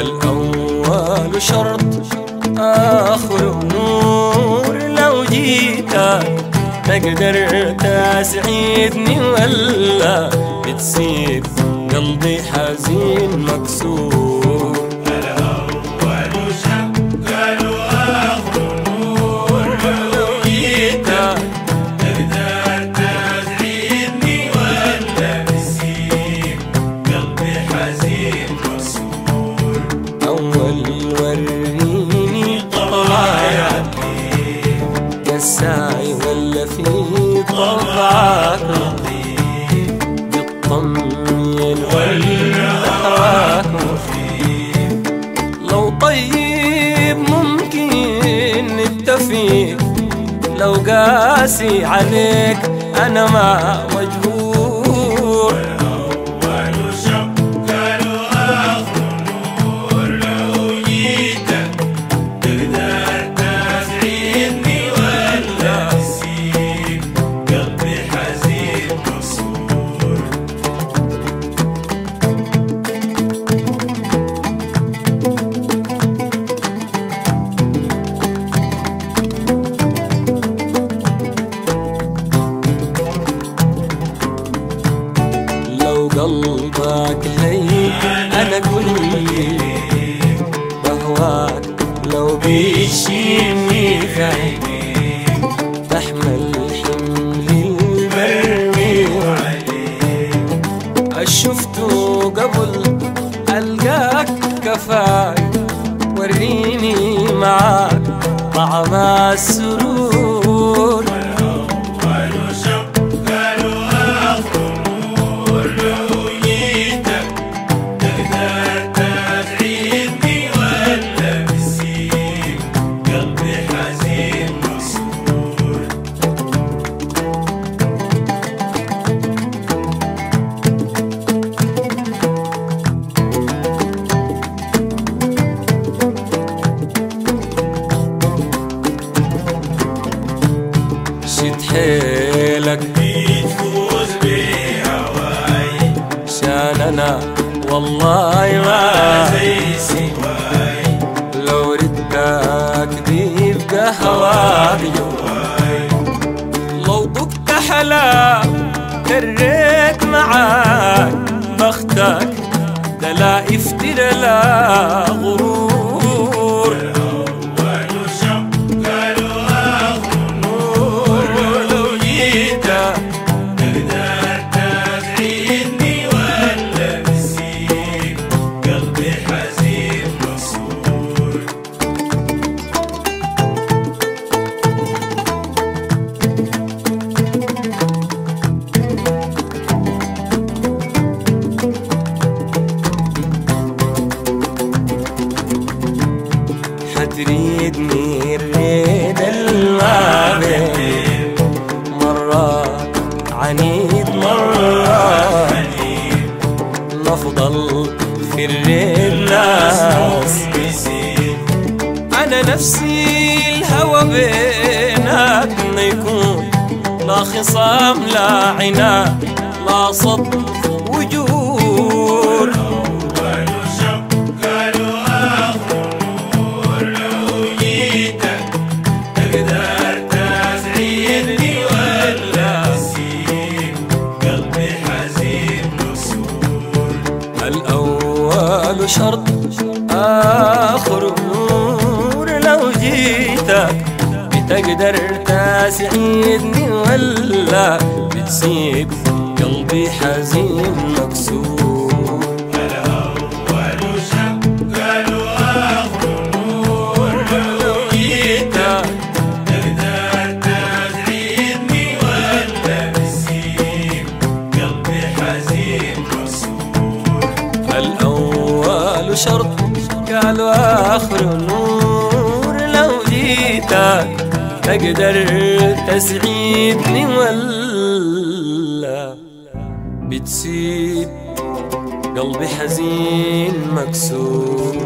الأول شرط آخر نور لو جيتك تقدر تسعدني ولا بتسيب قلبي حزين مكسور. ولا في طبعك بتطمن ولا أحراك لو طيب ممكن نتفق لو قاسي عليك أنا ما مجبور. لو قلبك هي أنا قول لي بهواك لو بيشيني خايف تحمل حمل البر شفته قبل ألقاك كفاك وريني معاك طعم السرور. شد حيلك. شان أنا والله ما لو ردك بيبقى هواك لو ضقت حلا كريت معاك. بختك ده لا افترى لا غرور. عنيد مرات نفضل في الريد ناس أنا نفسي الهوى بيناتنا يكون لا خصام لا عناد لا صد وجور شرط آخر نور لو جيتك بتقدر تسعدني ولا بتسيب قلبي حزين مكسور. شرط قالوا آخر نور لو جيتك تقدر تسعدني ولا بتسيب قلبي حزين مكسور.